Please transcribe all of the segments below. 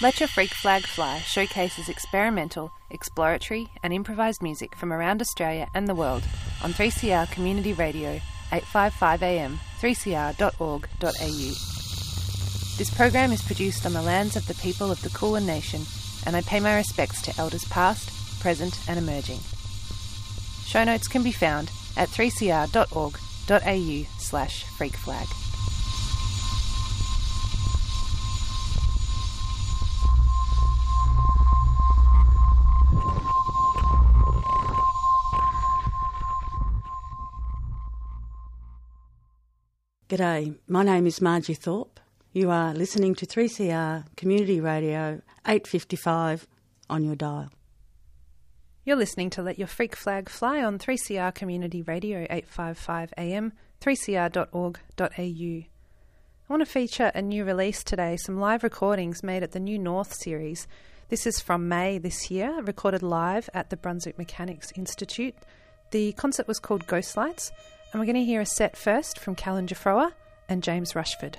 Let Your Freak Flag Fly showcases experimental, exploratory, and improvised music from around Australia and the world on 3CR Community Radio, 855 AM, 3cr.org.au. This program is produced on the lands of the people of the Kulin Nation, and I pay my respects to elders past, present, and emerging. Show notes can be found at 3cr.org.au slash freakflag. G'day, my name is Margie Thorpe. You are listening to 3CR Community Radio 855 on your dial. You're listening to Let Your Freak Flag Fly on 3CR Community Radio 855 AM, 3cr.org.au. I want to feature a new release today, some live recordings made at the New North series. This is from May this year, recorded live at the Brunswick Mechanics Institute. The concert was called Ghost Lights, and we're going to hear a set first from Callum G'Froerer and James Rushford.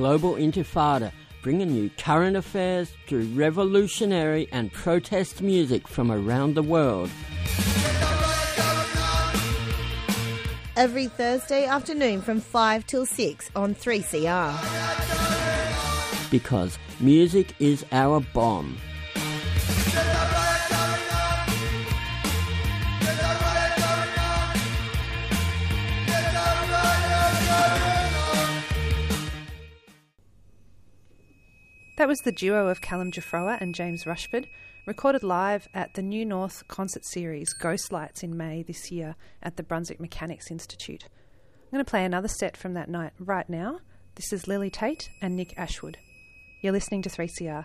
Global Intifada, bringing you current affairs through revolutionary and protest music from around the world. Every Thursday afternoon from 5 till 6 on 3CR. Because music is our bomb. Was the duo of Callum G'Froerer and James Rushford, recorded live at the New North concert series Ghost Lights in May this year at the Brunswick Mechanics Institute. I'm going to play another set from that night right now. This is Lily Tate and Nick Ashwood. You're listening to 3CR.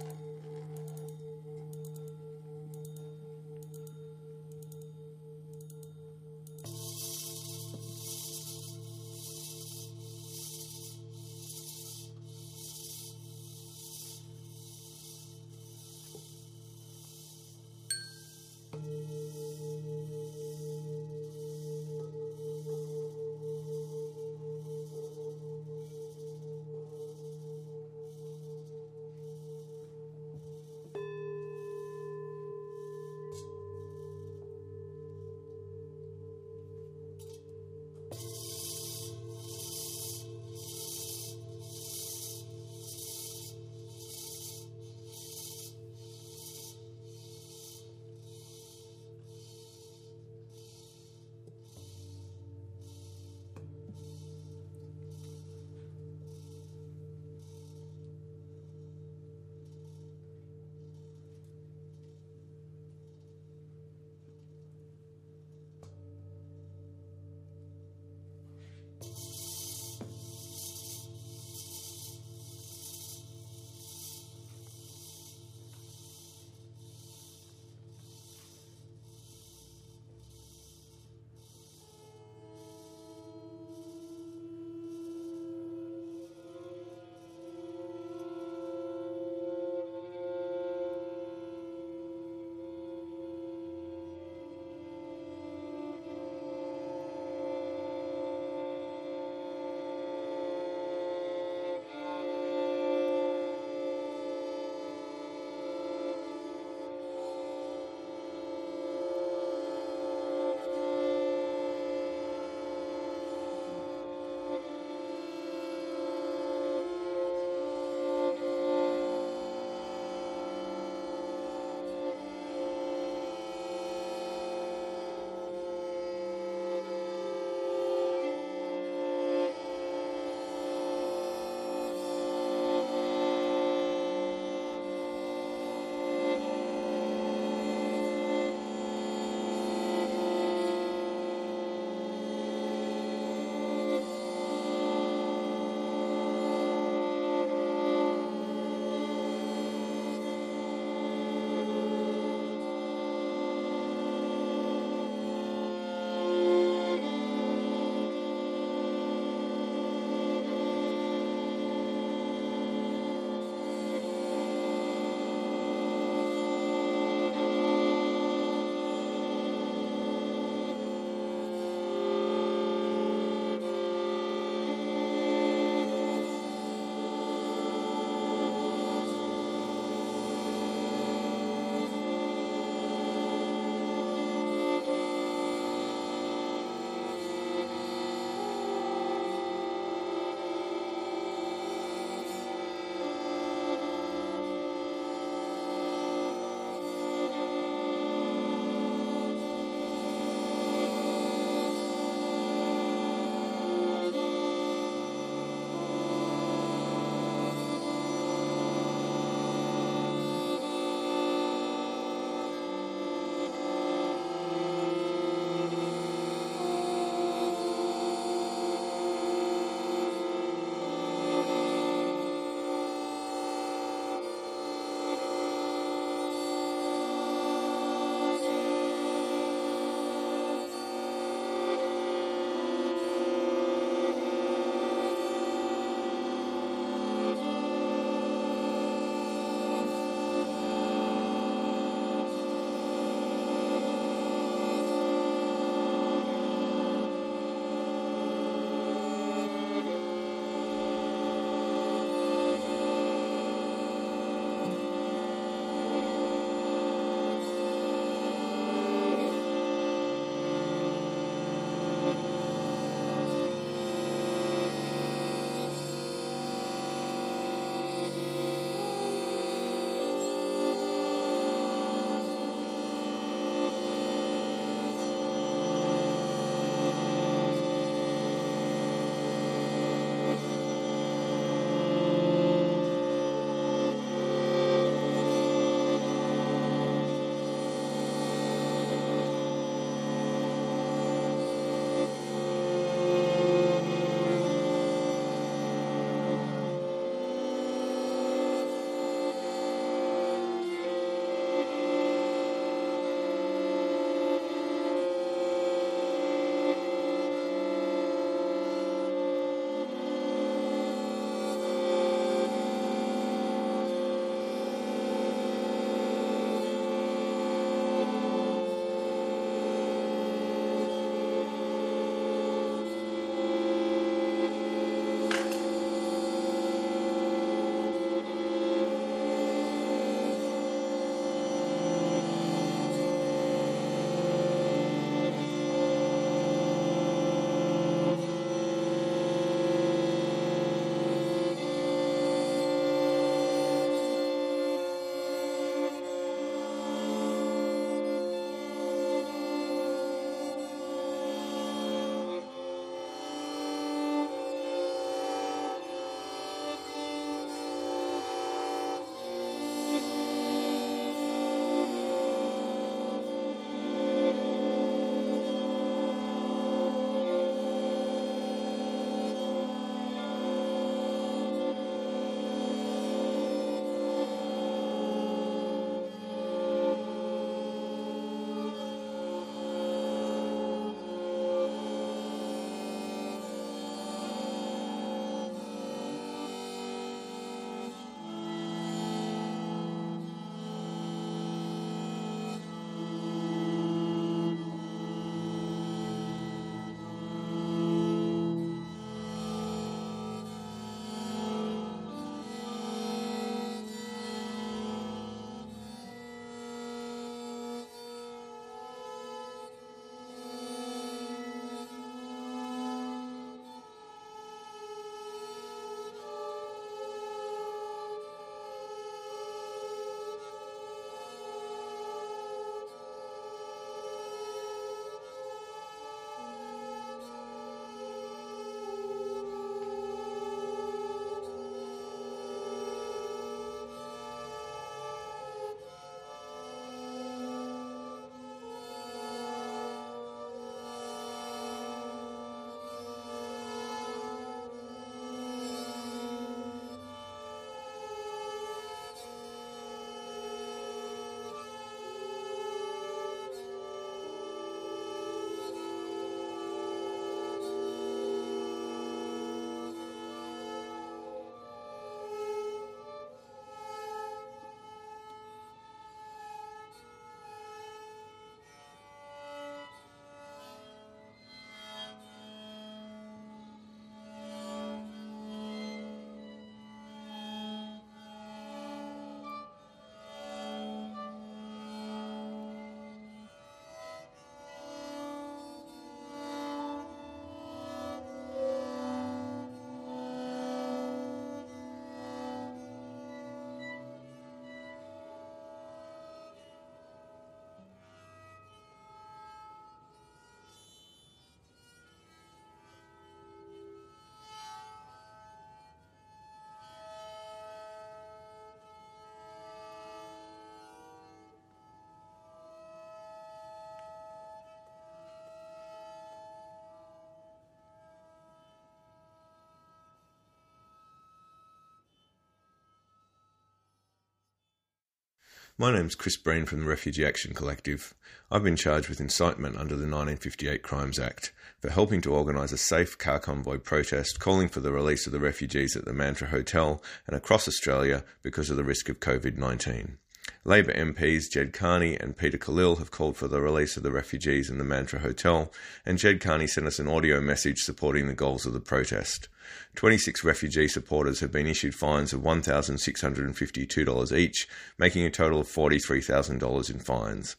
My name's Chris Breen from the Refugee Action Collective. I've been charged with incitement under the 1958 Crimes Act for helping to organise a safe car convoy protest calling for the release of the refugees at the Mantra Hotel and across Australia because of the risk of COVID 19. Labor MPs Ged Kearney and Peter Khalil have called for the release of the refugees in the Mantra Hotel, and Ged Kearney sent us an audio message supporting the goals of the protest. 26 refugee supporters have been issued fines of $1,652 each, making a total of $43,000 in fines.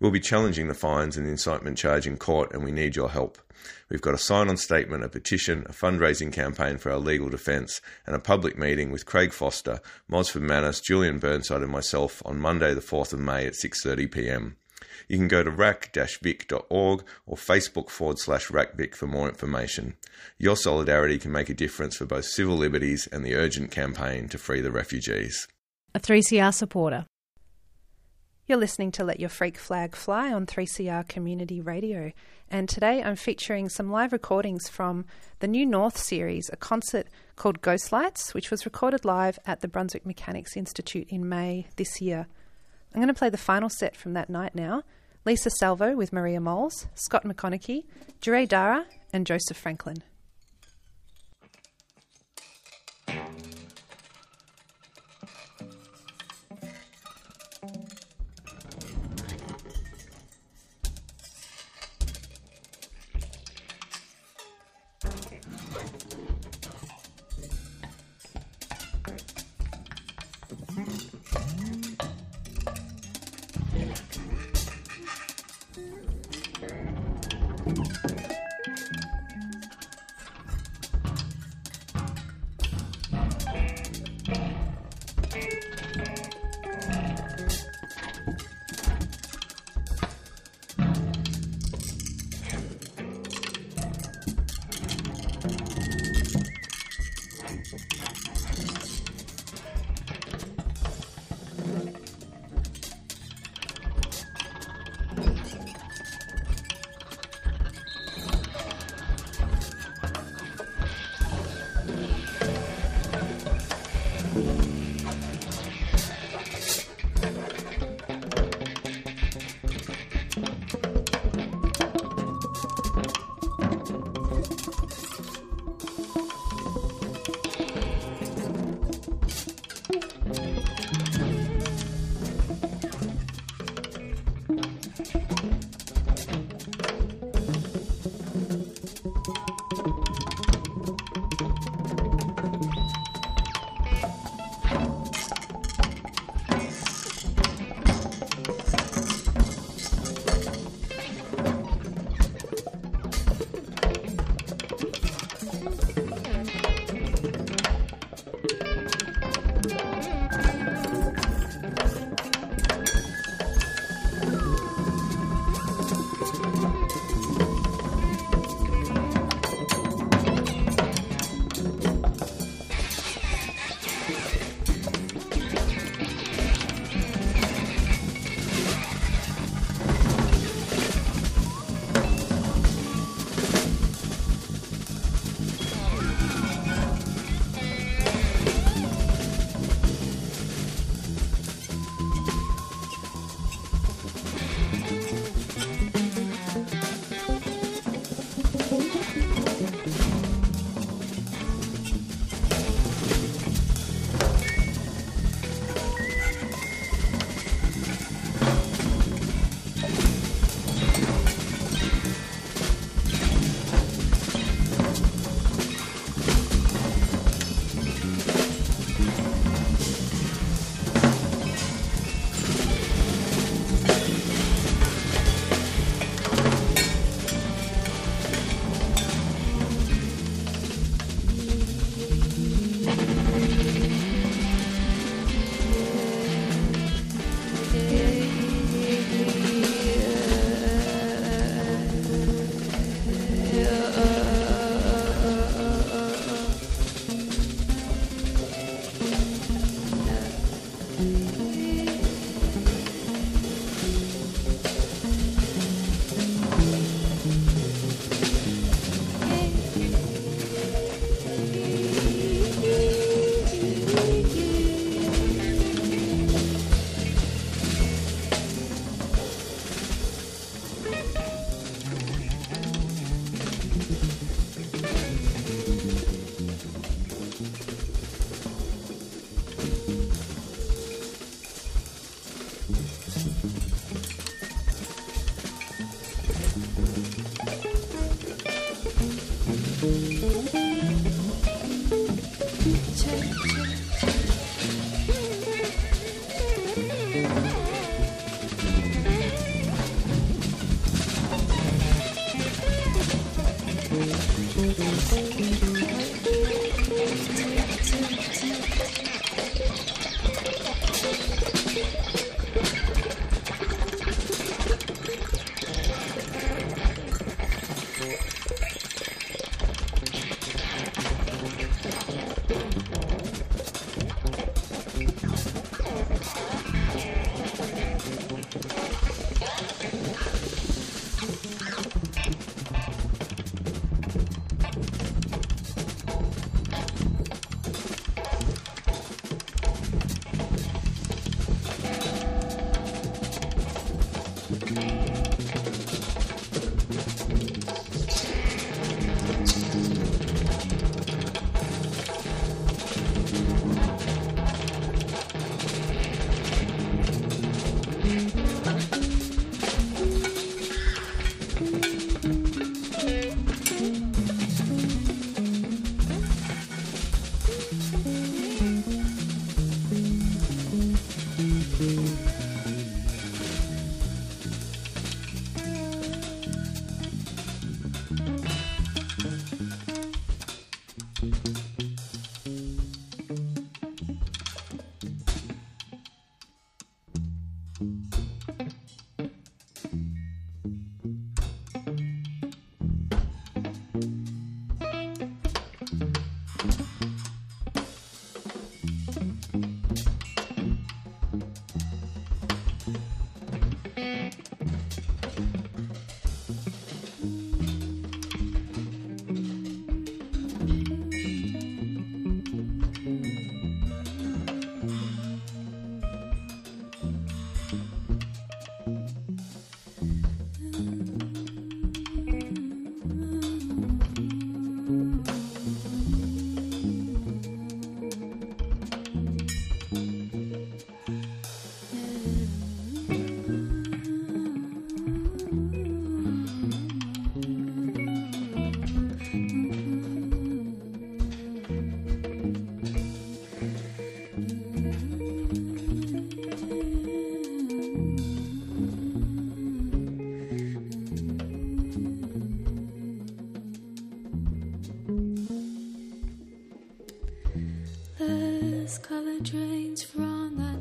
We'll be challenging the fines and the incitement charge in court, and we need your help. We've got a sign on statement, a petition, a fundraising campaign for our legal defence, and a public meeting with Craig Foster, Mosford Manus, Julian Burnside, and myself on Monday, the 4th of May at 6.30pm. You can go to rack-vic.org or Facebook forward slash racvic for more information. Your solidarity can make a difference for both civil liberties and the urgent campaign to free the refugees. A 3CR supporter. You're listening to Let Your Freak Flag Fly on 3CR Community Radio, and today I'm featuring some live recordings from the New North series, a concert called Ghost Lights, which was recorded live at the Brunswick Mechanics Institute in May this year. I'm going to play the final set from that night now. Lisa Salvo with Maria Moles, Scott McConnachie, Jure Dara, and Joseph Franklin.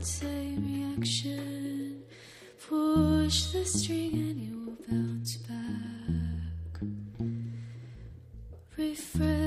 same reaction. Push the string and you will bounce back. Refresh.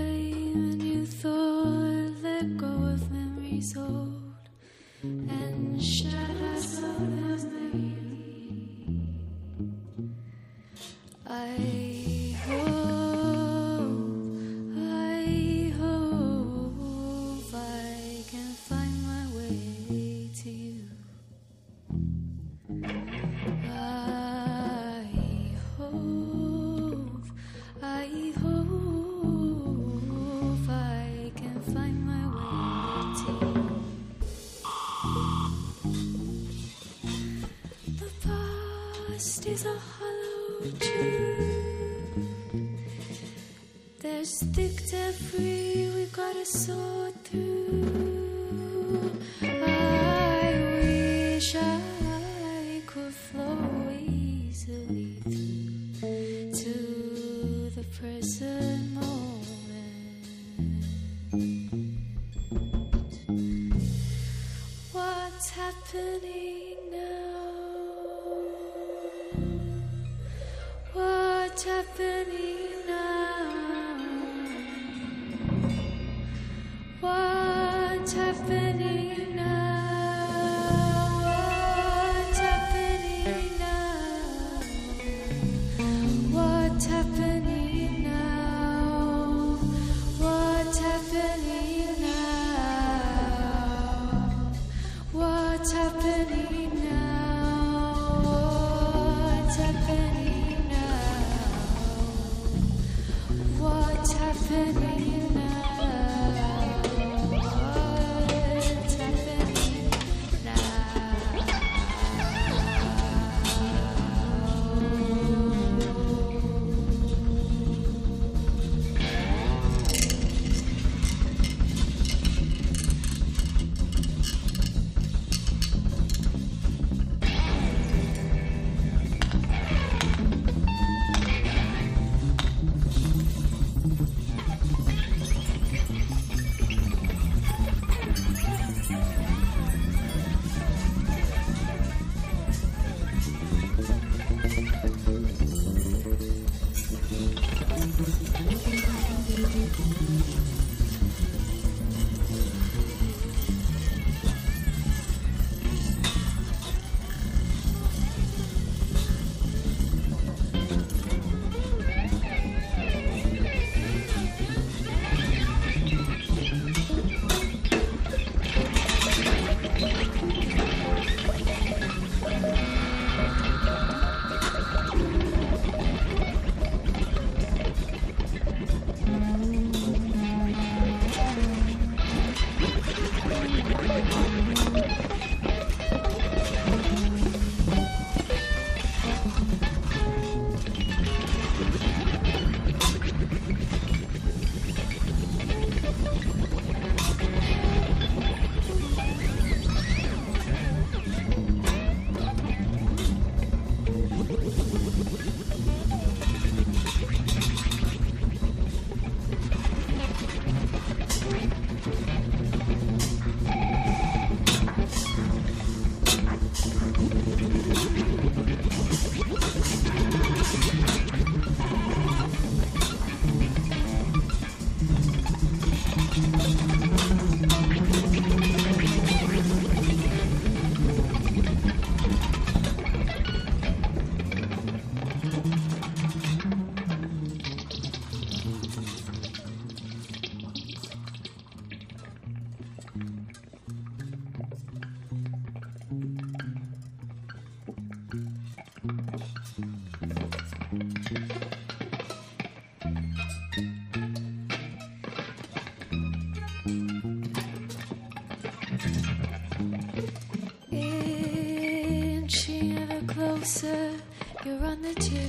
You're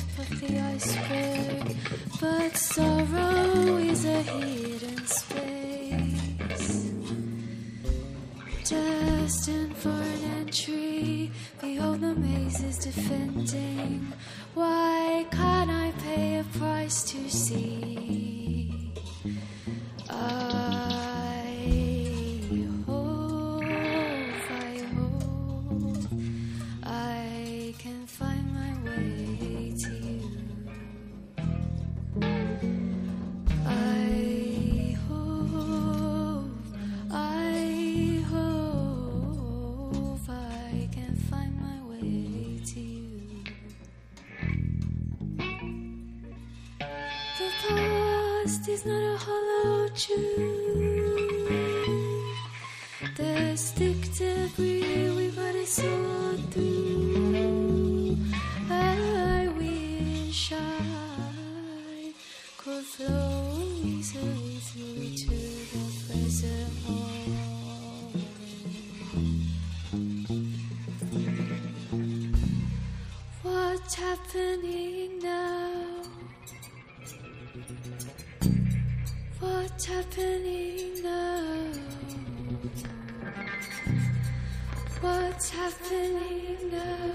happening now?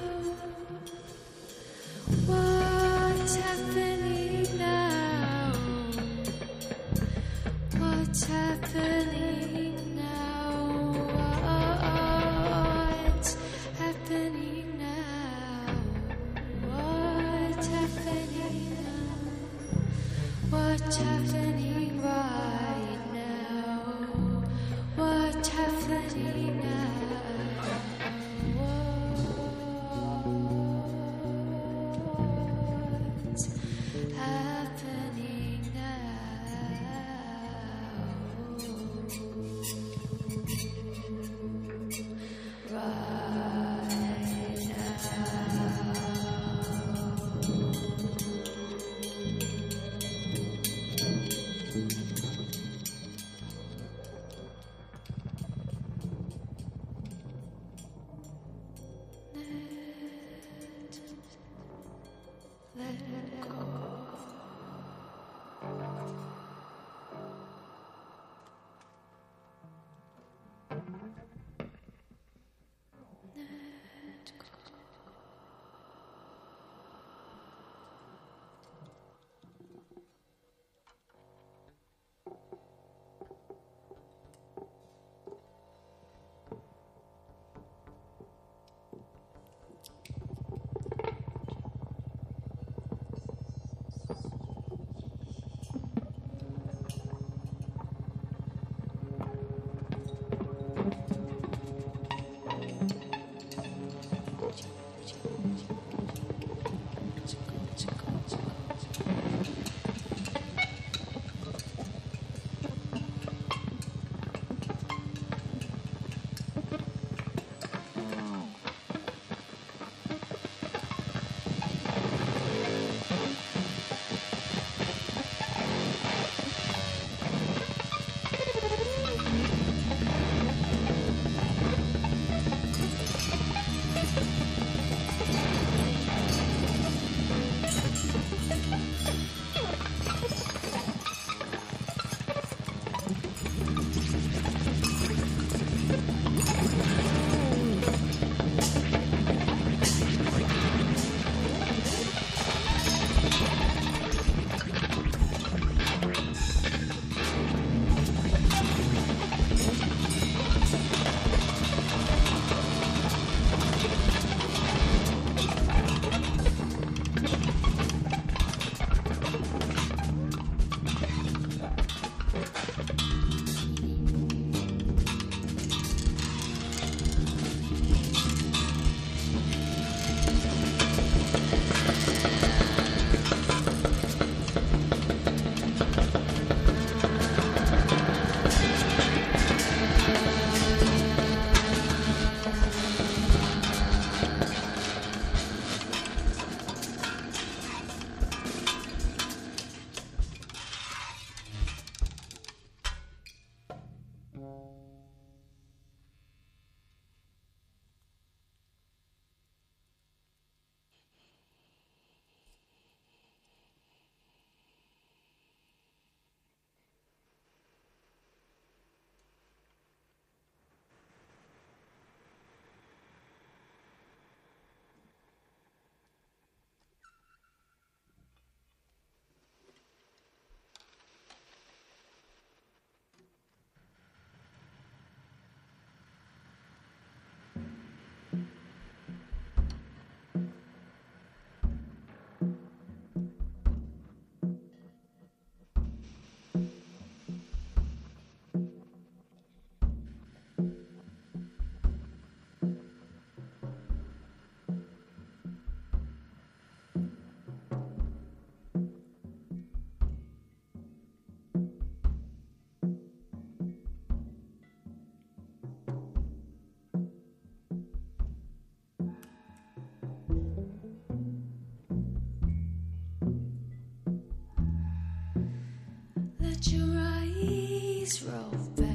Let your eyes roll back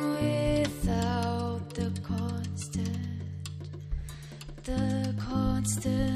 without the constant, the constant.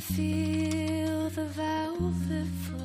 Feel the velvet.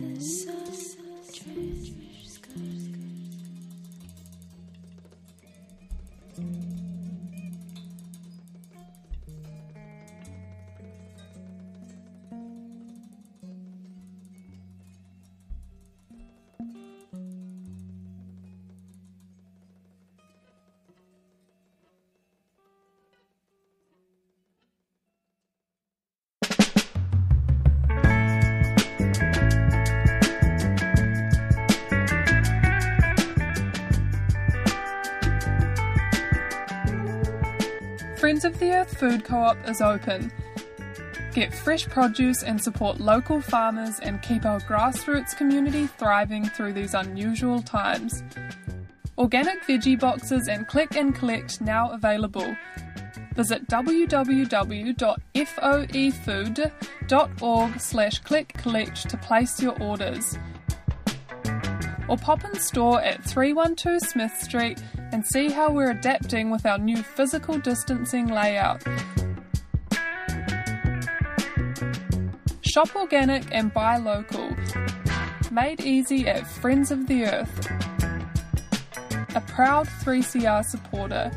This. Friends of the Earth Food Co op is open. Get fresh produce and support local farmers and keep our grassroots community thriving through these unusual times. Organic veggie boxes and click and collect now available. Visit www.foefood.org slash click collect to place your orders. Or pop in store at 312 Smith Street and see how we're adapting with our new physical distancing layout. Shop organic and buy local. Made easy at Friends of the Earth. A proud 3CR supporter.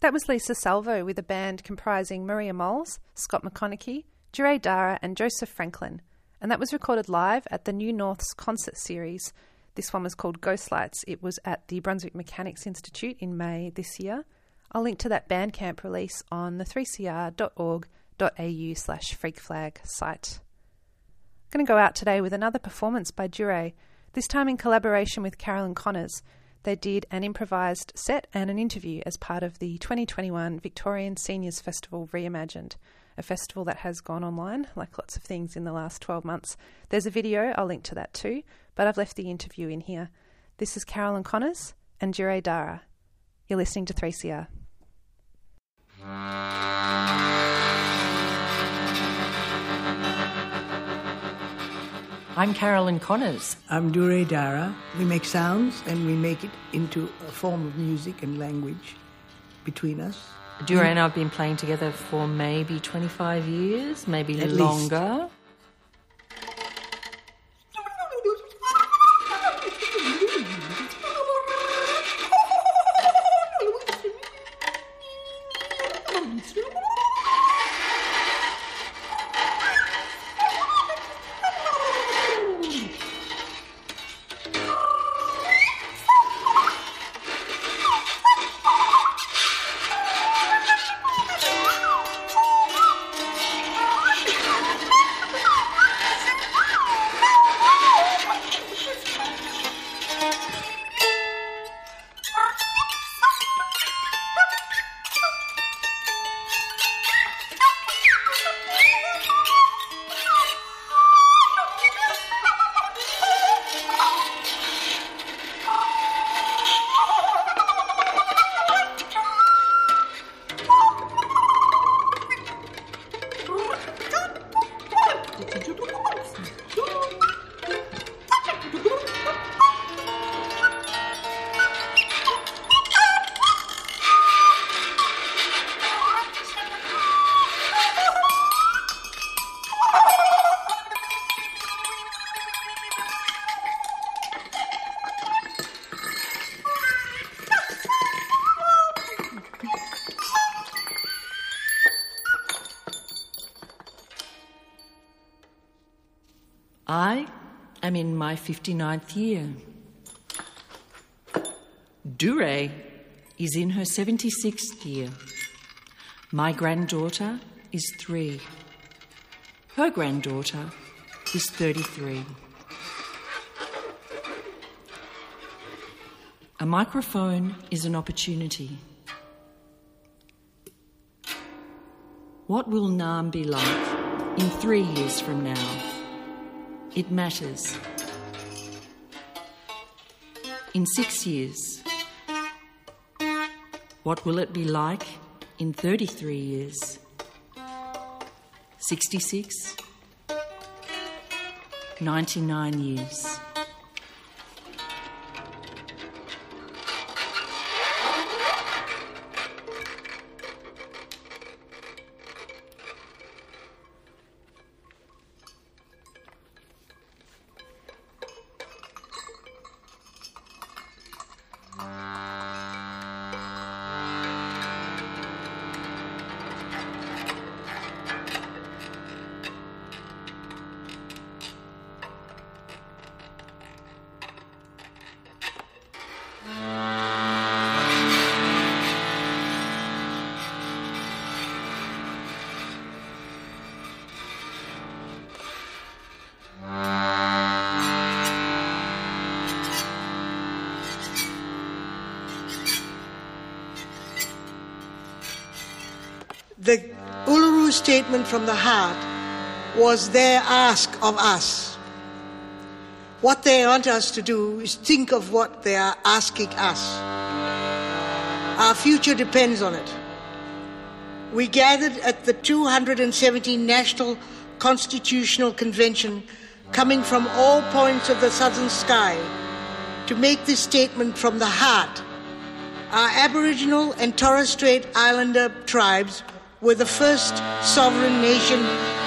That was Lisa Salvo with a band comprising Maria Moles, Scott McConnachie, Dure Dara, and Joseph Franklin, and that was recorded live at the New Norths concert series. This one was called Ghost Lights. It was at the Brunswick Mechanics Institute in May this year. I'll link to that Bandcamp release on the 3cr.org.au slash freakflag site. I'm going to go out today with another performance by Dure, this time in collaboration with Carolyn Connors. They did an improvised set and an interview as part of the 2021 Victorian Seniors Festival Reimagined, a festival that has gone online, like lots of things in the last 12 months. There's a video, I'll link to that too, but I've left the interview in here. This is Carolyn Connors and Dure Dara. You're listening to 3CR. I'm Carolyn Connors. I'm Dure Dara. We make sounds and we make it into a form of music and language between us. Dure and I have been playing together for maybe 25 years, maybe At longer. I my 59th year. Dure is in her 76th year. My granddaughter is three. Her granddaughter is 33. A microphone is an opportunity. What will Naarm be like in three years from now? It matters. In six years, what will it be like in 33 years? 66? 99 years. Statement from the heart was their ask of us. What they want us to do is think of what they are asking us. Our future depends on it. We gathered at the 270 National Constitutional Convention, coming from all points of the southern sky, to make this statement from the heart. Our Aboriginal and Torres Strait Islander tribes were the first sovereign nation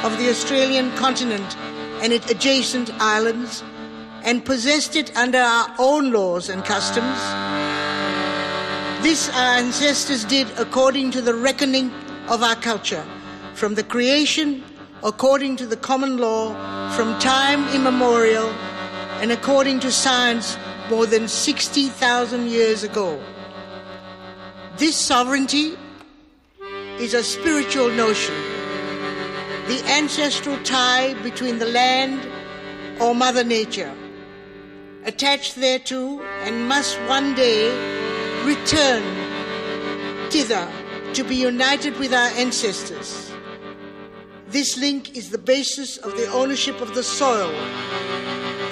of the Australian continent and its adjacent islands and possessed it under our own laws and customs. This our ancestors did according to the reckoning of our culture, from the creation, according to the common law, from time immemorial, and according to science more than 60,000 years ago. This sovereignty is a spiritual notion, the ancestral tie between the land or Mother Nature, attached thereto and must one day return thither to be united with our ancestors. This link is the basis of the ownership of the soil,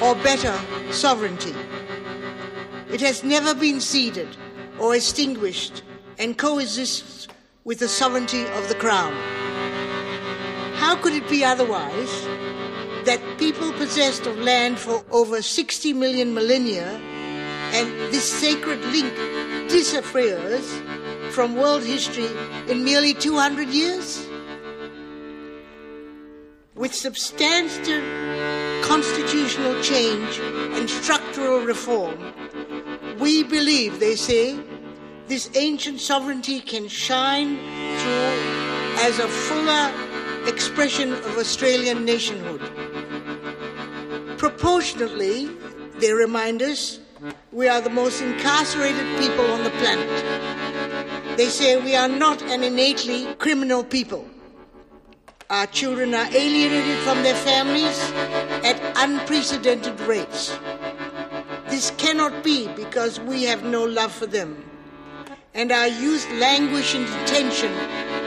or better, sovereignty. It has never been ceded or extinguished and coexists with the sovereignty of the crown. How could it be otherwise that people possessed of land for over 60 million millennia and this sacred link disappears from world history in merely 200 years? With substantial constitutional change and structural reform, we believe, they say, this ancient sovereignty can shine through as a fuller expression of Australian nationhood. Proportionately, they remind us, we are the most incarcerated people on the planet. They say we are not an innately criminal people. Our children are alienated from their families at unprecedented rates. This cannot be because we have no love for them and our youth languish in detention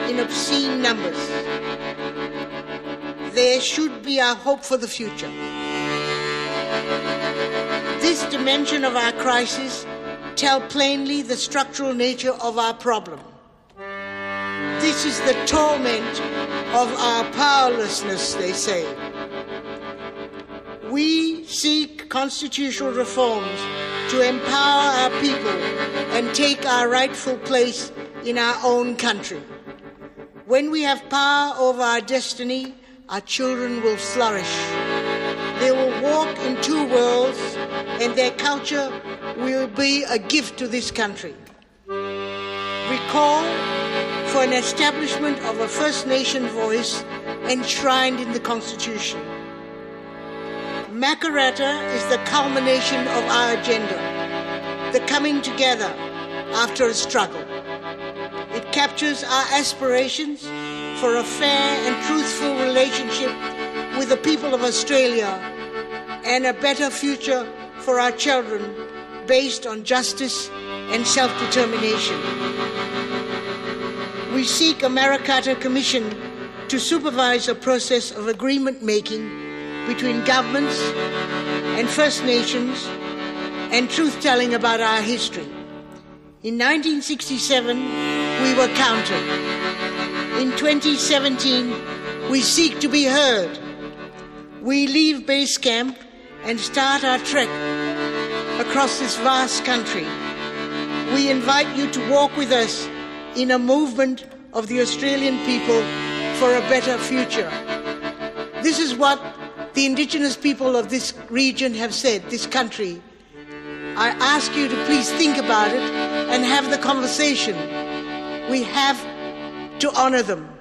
in obscene numbers. There should be our hope for the future. This dimension of our crisis tell plainly the structural nature of our problem. This is the torment of our powerlessness, they say. We seek constitutional reforms to empower our people and take our rightful place in our own country. When we have power over our destiny, our children will flourish. They will walk in two worlds, and their culture will be a gift to this country. We call for an establishment of a First Nation voice enshrined in the Constitution. Makarrata is the culmination of our agenda, the coming together after a struggle. It captures our aspirations for a fair and truthful relationship with the people of Australia and a better future for our children based on justice and self determination. We seek a Marakata Commission to supervise a process of agreement making between governments and First Nations and truth telling about our history. In 1967, we were counted. In 2017, we seek to be heard. We leave base camp and start our trek across this vast country. We invite you to walk with us in a movement of the Australian people for a better future. This is what the indigenous people of this region have said, this country. I ask you to please think about it and have the conversation. We have to honor them.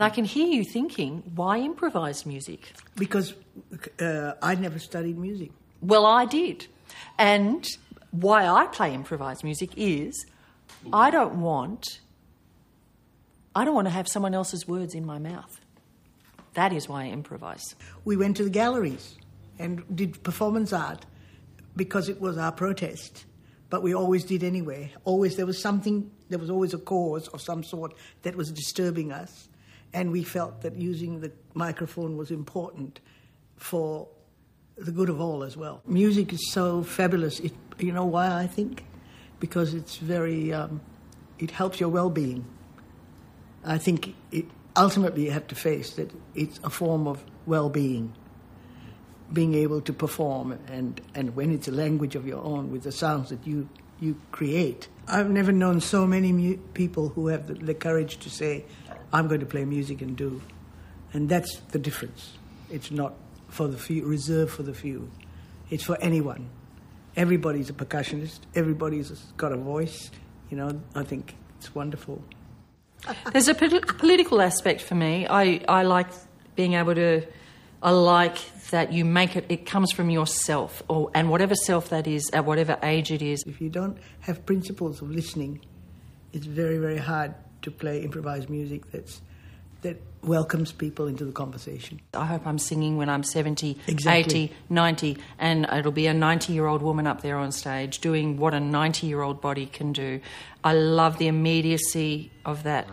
I can hear you thinking, why improvise music? Because uh, I never studied music. Well, I did. And why I play improvised music is I don't want I don't want to have someone else's words in my mouth. That is why I improvise. We went to the galleries and did performance art because it was our protest. But we always did anyway. Always there was something there was always a cause of some sort that was disturbing us and we felt that using the microphone was important for the good of all as well. Music is so fabulous. It, you know why I think? Because it's very, um, it helps your well-being. I think it, ultimately you have to face that it's a form of well-being, being able to perform, and, and when it's a language of your own with the sounds that you you create. I've never known so many mu- people who have the, the courage to say, I'm going to play music and do. And that's the difference. It's not for the few, reserved for the few. It's for anyone. Everybody's a percussionist. Everybody's got a voice. You know, I think it's wonderful. There's a polit- political aspect for me. I, I like being able to. I like that you make it. It comes from yourself, or and whatever self that is, at whatever age it is. If you don't have principles of listening, it's very, very hard to play improvised music that's that welcomes people into the conversation. I hope I'm singing when I'm 70, Exactly. 80, 90, and it'll be a 90 year old woman up there on stage doing what a 90 year old body can do. I love the immediacy of that.